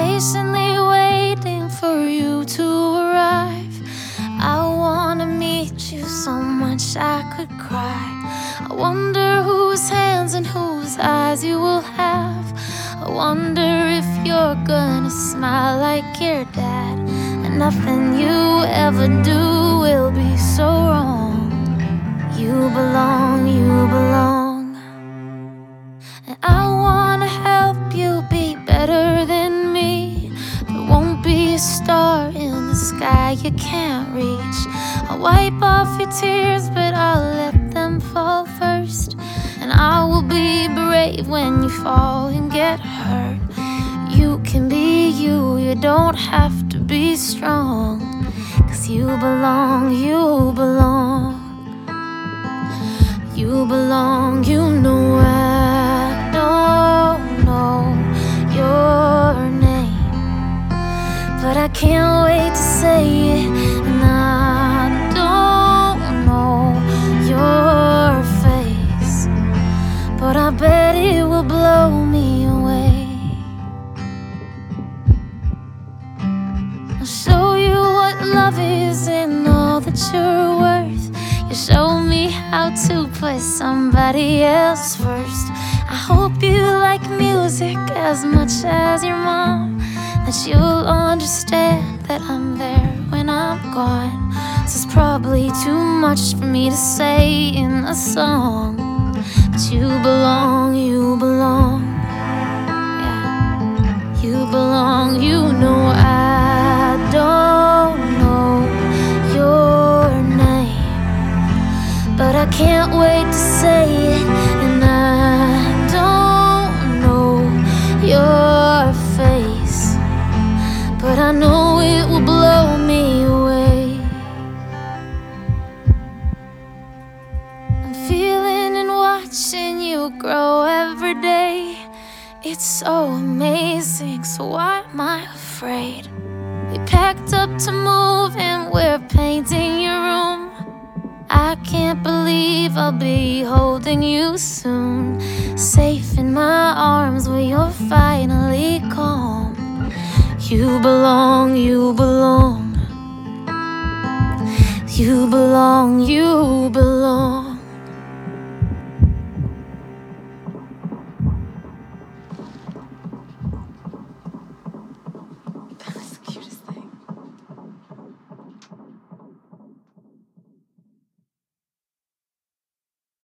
patiently waiting for you to arrive. I wanna meet you so much I could cry. I wonder whose hands and whose eyes you will have. I wonder if you're gonna smile like your dad. And nothing you ever do will be so wrong. You belong, you belong. Star in the sky you can't reach. I'll wipe off your tears, but I'll let them fall first. And I will be brave when you fall and get hurt. You can be you, you don't have to be strong. Cause you belong, you belong. You belong, you I can't wait to say it, and I don't know your face. But I bet it will blow me away. I'll show you what love is and all that you're worth. You show me how to put somebody else first. I hope you like music as much as your mom. You'll understand that I'm there when I'm gone. This is probably too much for me to say in a song. But you belong, you belong. Yeah. You belong, you know I don't know your name. But I can't wait to say it, watching you grow every day. It's so amazing, so why am I afraid? We packed up to move and we're painting your room. I can't believe I'll be holding you soon. Safe in my arms where you're finally calm. You belong, you belong. You belong, you belong.